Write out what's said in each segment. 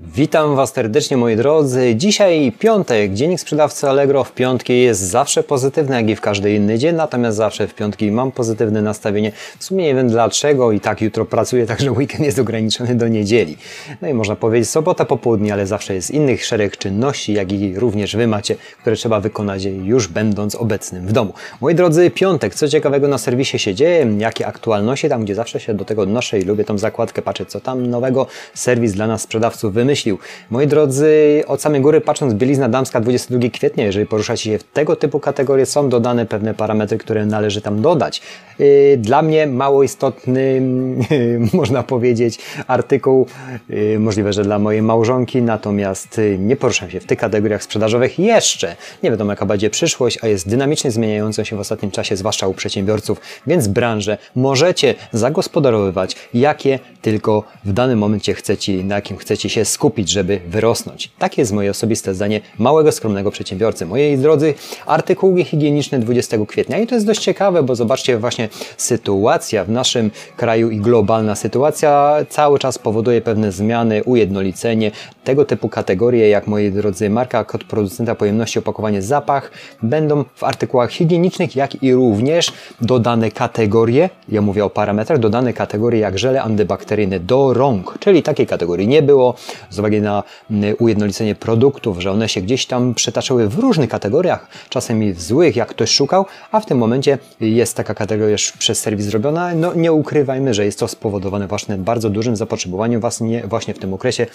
Witam Was serdecznie moi drodzy. Dzisiaj piątek, dziennik sprzedawcy Allegro w piątki jest zawsze pozytywny, jak i w każdy inny dzień, natomiast zawsze w piątki mam pozytywne nastawienie. W sumie nie wiem dlaczego i tak jutro pracuję, także weekend jest ograniczony do niedzieli. No i można powiedzieć sobota po południu, ale zawsze jest innych szereg czynności, jak i również Wy macie, które trzeba wykonać już będąc obecnym w domu. Moi drodzy, piątek, co ciekawego na serwisie się dzieje, jakie aktualności, tam gdzie zawsze się do tego odnoszę i lubię tą zakładkę, patrzę co tam nowego serwis dla nas sprzedawców wymyślił wymyślił. Moi drodzy, od samej góry patrząc, bielizna damska 22 kwietnia, jeżeli poruszacie się w tego typu kategorie, są dodane pewne parametry, które należy tam dodać. Y, dla mnie mało istotny, można powiedzieć, artykuł, y, możliwe, że dla mojej małżonki, natomiast y, nie poruszam się w tych kategoriach sprzedażowych jeszcze. Nie wiadomo, jaka będzie przyszłość, a jest dynamicznie zmieniającą się w ostatnim czasie, zwłaszcza u przedsiębiorców, więc branżę możecie zagospodarowywać, jakie tylko w danym momencie chcecie, na jakim chcecie się żeby wyrosnąć. Takie jest moje osobiste zdanie małego, skromnego przedsiębiorcy. Moi drodzy, artykuły higieniczne 20 kwietnia i to jest dość ciekawe, bo zobaczcie właśnie sytuacja w naszym kraju i globalna sytuacja cały czas powoduje pewne zmiany, ujednolicenie. Tego typu kategorie, jak moi drodzy, marka, kod producenta, pojemności, opakowanie, zapach, będą w artykułach higienicznych, jak i również dodane kategorie, ja mówię o parametrach, dodane kategorie jak żele antybakteryjne do rąk, czyli takiej kategorii nie było, z uwagi na mm, ujednolicenie produktów, że one się gdzieś tam przetaczyły w różnych kategoriach, czasem w złych, jak ktoś szukał, a w tym momencie jest taka kategoria już przez serwis zrobiona. No nie ukrywajmy, że jest to spowodowane właśnie bardzo dużym zapotrzebowaniem właśnie, właśnie w tym okresie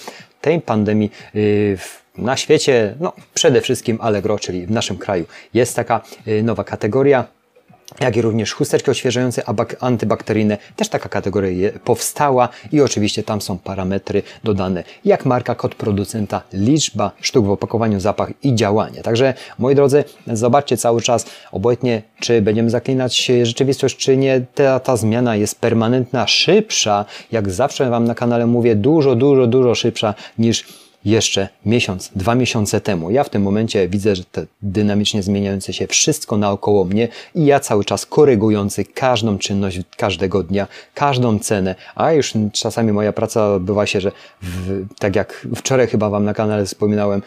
tej pandemii yy, na świecie, no przede wszystkim Allegro, czyli w naszym kraju. Jest taka yy, nowa kategoria jak i również chusteczki odświeżające antybakteryjne. Też taka kategoria powstała i oczywiście tam są parametry dodane jak marka, kod producenta, liczba sztuk w opakowaniu, zapach i działanie. Także moi drodzy, zobaczcie cały czas, obojętnie czy będziemy zaklinać rzeczywistość, czy nie, ta, ta zmiana jest permanentna, szybsza, jak zawsze Wam na kanale mówię, dużo, dużo, dużo szybsza niż jeszcze miesiąc, dwa miesiące temu. Ja w tym momencie widzę, że to dynamicznie zmieniające się wszystko naokoło mnie i ja cały czas korygujący każdą czynność każdego dnia, każdą cenę, a już czasami moja praca bywa się, że w, tak jak wczoraj chyba Wam na kanale wspominałem,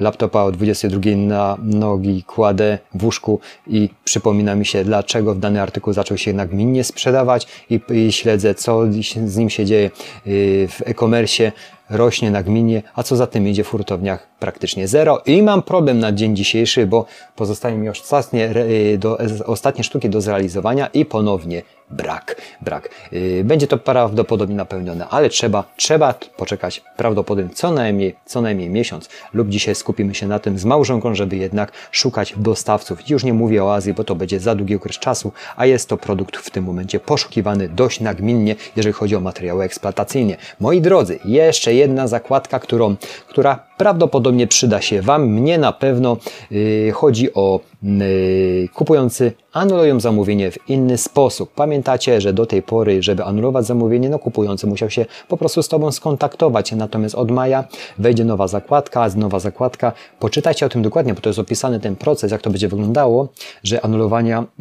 laptopa o 22 na nogi kładę w łóżku i przypomina mi się, dlaczego w dany artykuł zaczął się nagminnie sprzedawać i, i śledzę, co z nim się dzieje y, w e-commerce, rośnie nagminnie, a co za tym idzie w hurtowniach praktycznie zero. I mam problem na dzień dzisiejszy, bo pozostają mi ostatnie, do, ostatnie sztuki do zrealizowania i ponownie brak, brak. Y, będzie to prawdopodobnie napełnione, ale trzeba, trzeba poczekać prawdopodobnie co najmniej, co najmniej miesiąc lub dzisiaj skupimy się na tym z małżonką, żeby jednak szukać dostawców. Już nie mówię o Azji, bo to będzie za długi okres czasu, a jest to produkt w tym momencie poszukiwany dość nagminnie, jeżeli chodzi o materiały eksploatacyjne. Moi drodzy, jeszcze jedna zakładka, którą, która prawdopodobnie przyda się Wam. Mnie na pewno yy, chodzi o yy, kupujący anulują zamówienie w inny sposób. Pamiętacie, że do tej pory, żeby anulować zamówienie, no kupujący musiał się po prostu z Tobą skontaktować. Natomiast od maja wejdzie nowa zakładka, nowa zakładka. Poczytajcie o tym dokładnie, bo to jest opisany ten proces, jak to będzie wyglądało, że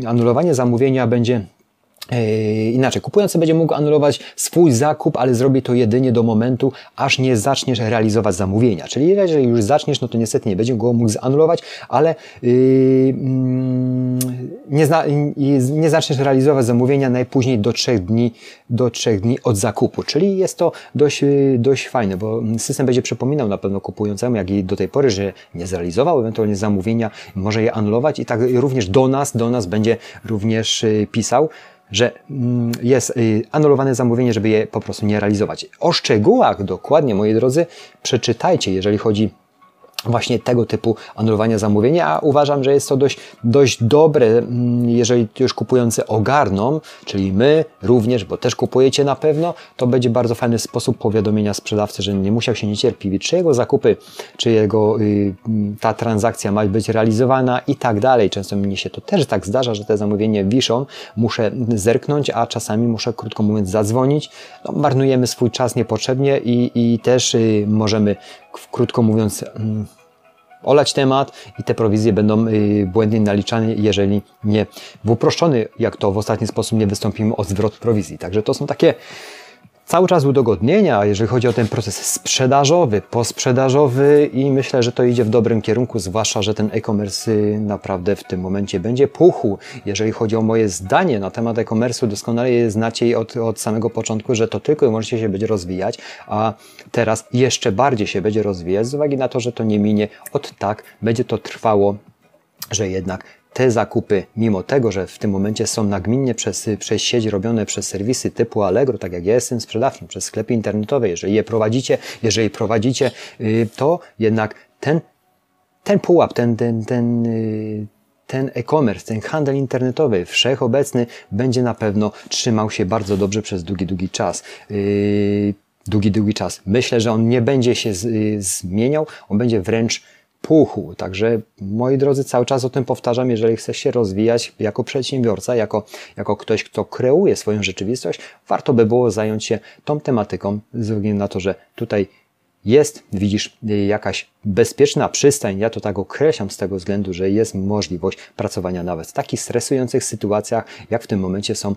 anulowanie, zamówienia będzie inaczej, kupujący będzie mógł anulować swój zakup, ale zrobi to jedynie do momentu, aż nie zaczniesz realizować zamówienia. Czyli jeżeli już zaczniesz, no to niestety nie będzie go mógł zanulować, ale yy, mm, nie, zna, nie zaczniesz realizować zamówienia najpóźniej do trzech dni, do trzech dni od zakupu. Czyli jest to dość, yy, dość fajne, bo system będzie przypominał na pewno kupującemu, jak i do tej pory, że nie zrealizował ewentualnie zamówienia, może je anulować i tak również do nas, do nas będzie również yy, pisał, że mm, jest y, anulowane zamówienie, żeby je po prostu nie realizować. O szczegółach dokładnie, moi drodzy, przeczytajcie, jeżeli chodzi właśnie tego typu anulowania zamówienia, a uważam, że jest to dość, dość dobre, mm, jeżeli już kupujący ogarną, czyli my również, bo też kupujecie na pewno, to będzie bardzo fajny sposób powiadomienia sprzedawcy, że nie musiał się niecierpliwić, czy jego zakupy, czy jego y, ta transakcja ma być realizowana i tak dalej. Często mi się to też tak zdarza, że te zamówienie wiszą, muszę zerknąć, a czasami muszę, krótko mówiąc, zadzwonić. No, marnujemy swój czas niepotrzebnie i, i też y, możemy, krótko mówiąc, mm, olać temat i te prowizje będą y, błędnie naliczane, jeżeli nie w uproszczony, jak to w ostatni sposób nie wystąpimy o zwrot prowizji. Także to są takie cały czas udogodnienia, jeżeli chodzi o ten proces sprzedażowy, posprzedażowy i myślę, że to idzie w dobrym kierunku, zwłaszcza, że ten e-commerce naprawdę w tym momencie będzie puchł. Jeżeli chodzi o moje zdanie na temat e-commerce'u, doskonale je znacie od, od samego początku, że to tylko i możecie się będzie rozwijać, a teraz jeszcze bardziej się będzie rozwijać z uwagi na to, że to nie minie od tak, będzie to trwało że jednak te zakupy, mimo tego, że w tym momencie są nagminnie przez, przez sieć robione przez serwisy typu Allegro, tak jak ja jestem sprzedawcą, przez sklepy internetowe, jeżeli je prowadzicie, jeżeli prowadzicie, y, to jednak ten, ten pułap, ten, ten, ten, y, ten e-commerce, ten handel internetowy wszechobecny będzie na pewno trzymał się bardzo dobrze przez długi, długi czas. Y, długi, długi czas. Myślę, że on nie będzie się zmieniał, on będzie wręcz puchu. Także moi drodzy, cały czas o tym powtarzam, jeżeli chcesz się rozwijać jako przedsiębiorca, jako, jako ktoś, kto kreuje swoją rzeczywistość, warto by było zająć się tą tematyką, ze względu na to, że tutaj jest, widzisz, jakaś bezpieczna przystań, ja to tak określam z tego względu, że jest możliwość pracowania nawet w takich stresujących sytuacjach, jak w tym momencie są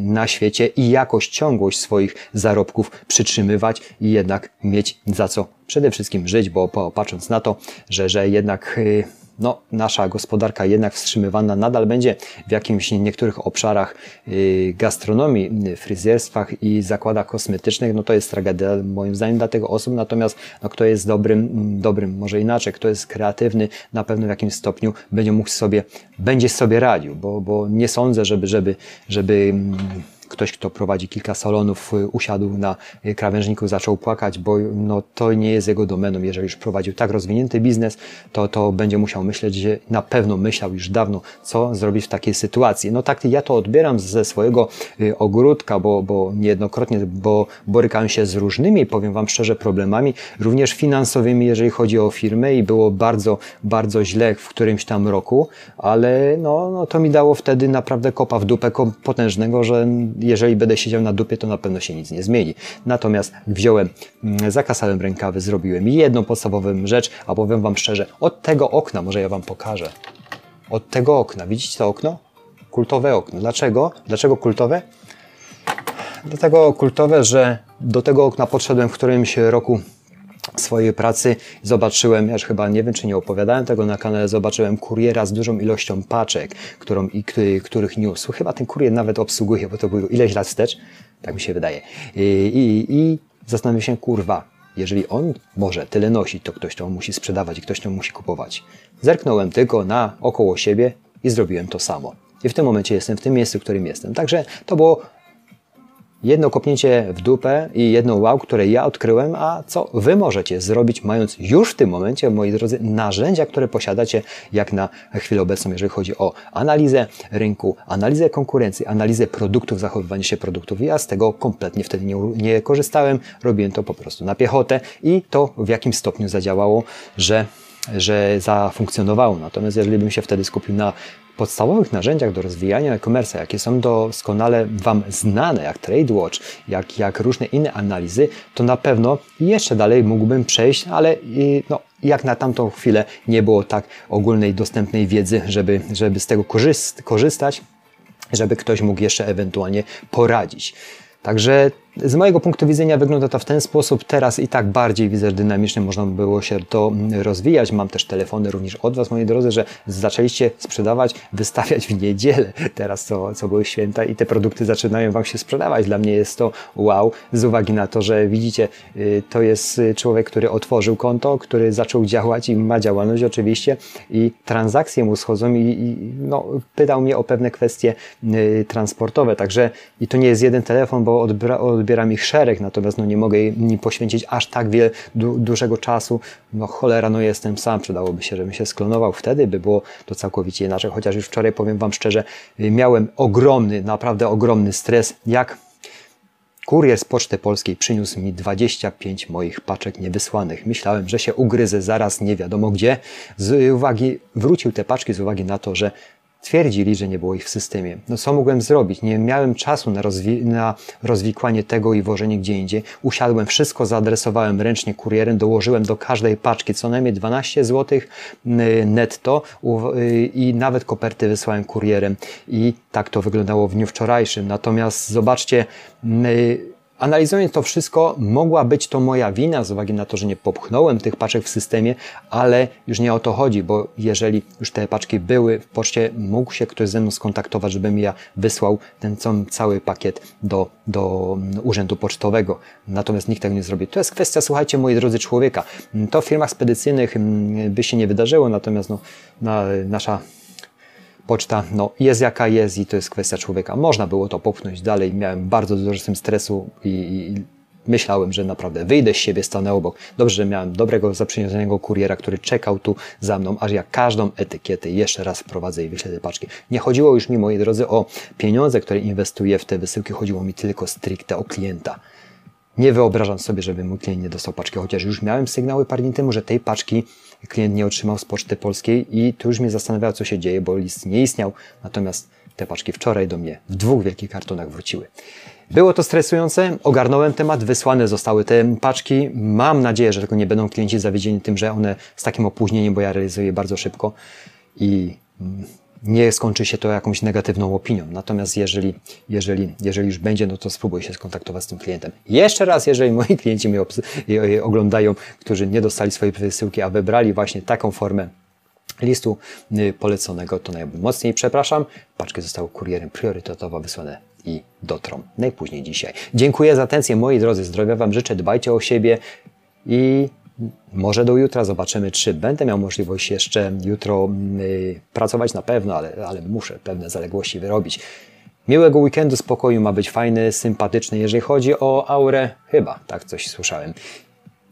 na świecie i jakoś ciągłość swoich zarobków przytrzymywać i jednak mieć za co przede wszystkim żyć, bo patrząc na to, że, że jednak y, no, nasza gospodarka jednak wstrzymywana nadal będzie w jakimś niektórych obszarach y, gastronomii, fryzjerstwach i zakładach kosmetycznych, no to jest tragedia moim zdaniem dla tych osób, natomiast no, kto jest dobrym, dobrym, może inaczej, kto jest kreatywny, na pewno w jakimś stopniu będzie mógł sobie, będzie sobie radził, bo, bo nie sądzę, żeby, żeby, żeby ktoś, kto prowadzi kilka salonów, y, usiadł na y, krawężniku, zaczął płakać, bo no, to nie jest jego domeną. Jeżeli już prowadził tak rozwinięty biznes, to, to będzie musiał myśleć, że na pewno myślał już dawno, co zrobić w takiej sytuacji. No tak, ja to odbieram ze swojego y, ogródka, bo, bo niejednokrotnie, bo borykałem się z różnymi, powiem Wam szczerze, problemami, również finansowymi, jeżeli chodzi o firmę i było bardzo, bardzo źle w którymś tam roku, ale no, no to mi dało wtedy naprawdę kopa w dupę potężnego, że jeżeli będę siedział na dupie, to na pewno się nic nie zmieni. Natomiast wziąłem, mm, zakasałem rękawy, zrobiłem jedną podstawową rzecz, a powiem Wam szczerze, od tego okna, może ja Wam pokażę, od tego okna, widzicie to okno? Kultowe okno. Dlaczego? Dlaczego kultowe? Dlatego kultowe, że do tego okna podszedłem w którymś roku swojej pracy zobaczyłem, ja już chyba nie wiem, czy nie opowiadałem tego na kanale, zobaczyłem kuriera z dużą ilością paczek, którą, i, których niósł. Chyba ten kurier nawet obsługuje, bo to było ileś lat wstecz, tak mi się wydaje. I, i, i zastanawiam się, kurwa, jeżeli on może tyle nosić, to ktoś to musi sprzedawać i ktoś to musi kupować. Zerknąłem tylko na około siebie i zrobiłem to samo. I w tym momencie jestem w tym miejscu, w którym jestem. Także to było jedno kopnięcie w dupę i jedno wow, które ja odkryłem, a co Wy możecie zrobić, mając już w tym momencie, moi drodzy, narzędzia, które posiadacie jak na chwilę obecną, jeżeli chodzi o analizę rynku, analizę konkurencji, analizę produktów, zachowywanie się produktów. Ja z tego kompletnie wtedy nie, nie korzystałem, robiłem to po prostu na piechotę i to w jakim stopniu zadziałało, że że zafunkcjonowało. Natomiast jeżeli bym się wtedy skupił na podstawowych narzędziach do rozwijania e-commerce, jakie są doskonale Wam znane, jak TradeWatch, jak, jak różne inne analizy, to na pewno jeszcze dalej mógłbym przejść, ale no, jak na tamtą chwilę nie było tak ogólnej, dostępnej wiedzy, żeby, żeby z tego korzystać, żeby ktoś mógł jeszcze ewentualnie poradzić. Także z mojego punktu widzenia wygląda to w ten sposób. Teraz i tak bardziej widzę, dynamicznie można było się to rozwijać. Mam też telefony również od Was, moi drodzy, że zaczęliście sprzedawać, wystawiać w niedzielę. Teraz co, co były święta i te produkty zaczynają Wam się sprzedawać. Dla mnie jest to wow, z uwagi na to, że widzicie, y, to jest człowiek, który otworzył konto, który zaczął działać i ma działalność oczywiście i transakcje mu schodzą i, i no, pytał mnie o pewne kwestie y, transportowe. Także i to nie jest jeden telefon, bo odbra, odbieram ich szereg, natomiast no, nie mogę im poświęcić aż tak wiele, du, dużego czasu. No cholera, no jestem sam, przydałoby się, żebym się sklonował. Wtedy by było to całkowicie inaczej, chociaż już wczoraj, powiem Wam szczerze, miałem ogromny, naprawdę ogromny stres, jak Kurier z Poczty Polskiej przyniósł mi 25 moich paczek niewysłanych. Myślałem, że się ugryzę zaraz nie wiadomo gdzie. Z uwagi, wrócił te paczki z uwagi na to, że Twierdzili, że nie było ich w systemie. No co mogłem zrobić? Nie miałem czasu na, rozwi na rozwikłanie tego i włożenie gdzie indziej. Usiadłem, wszystko zaadresowałem ręcznie kurierem, dołożyłem do każdej paczki co najmniej 12 zł netto i nawet koperty wysłałem kurierem. I tak to wyglądało w dniu wczorajszym. Natomiast zobaczcie, Analizując to wszystko, mogła być to moja wina z uwagi na to, że nie popchnąłem tych paczek w systemie, ale już nie o to chodzi, bo jeżeli już te paczki były w poczcie, mógł się ktoś ze mną skontaktować, żebym ja wysłał ten cały pakiet do, do urzędu pocztowego. Natomiast nikt tego nie zrobił. To jest kwestia, słuchajcie, moi drodzy, człowieka. To w firmach spedycyjnych mm, by się nie wydarzyło, natomiast no, na, nasza poczta no, jest jaka jest i to jest kwestia człowieka. Można było to popchnąć dalej. Miałem bardzo dużo z tym stresu i, i myślałem, że naprawdę wyjdę z siebie, stanę obok. Dobrze, że miałem dobrego, zaprzyjaźnionego kuriera, który czekał tu za mną, aż ja każdą etykietę jeszcze raz wprowadzę i wyślę te paczki. Nie chodziło już mi, moi drodzy, o pieniądze, które inwestuję w te wysyłki, chodziło mi tylko stricte o klienta. Nie wyobrażam sobie, żeby mój klient nie dostał paczki, chociaż już miałem sygnały parę dni temu, że tej paczki klient nie otrzymał z Poczty Polskiej i to już mnie zastanawiało, co się dzieje, bo list nie istniał, natomiast te paczki wczoraj do mnie w dwóch wielkich kartonach wróciły. Było to stresujące, ogarnąłem temat, wysłane zostały te paczki. Mam nadzieję, że tylko nie będą klienci zawiedzieni tym, że one z takim opóźnieniem, bo ja realizuję bardzo szybko i mm, nie skończy się to jakąś negatywną opinią. Natomiast jeżeli, jeżeli, jeżeli już będzie, no to spróbuj się skontaktować z tym klientem. Jeszcze raz, jeżeli moi klienci mnie oglądają, którzy nie dostali swojej wysyłki, a wybrali właśnie taką formę listu y, poleconego, to najmocniej przepraszam. Paczki zostały kurierem priorytetowo wysłane i dotrą najpóźniej dzisiaj. Dziękuję za atencję, moi drodzy. Zdrowia Wam życzę, dbajcie o siebie i może do jutra zobaczymy, czy będę miał możliwość jeszcze jutro yy, pracować na pewno, ale, ale muszę pewne zaległości wyrobić. Miłego weekendu, spokoju, ma być fajny, sympatyczny. Jeżeli chodzi o aurę, chyba tak coś słyszałem.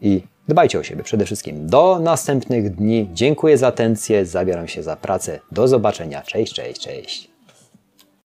I dbajcie o siebie przede wszystkim. Do następnych dni. Dziękuję za atencję, zabieram się za pracę. Do zobaczenia. Cześć, cześć, cześć.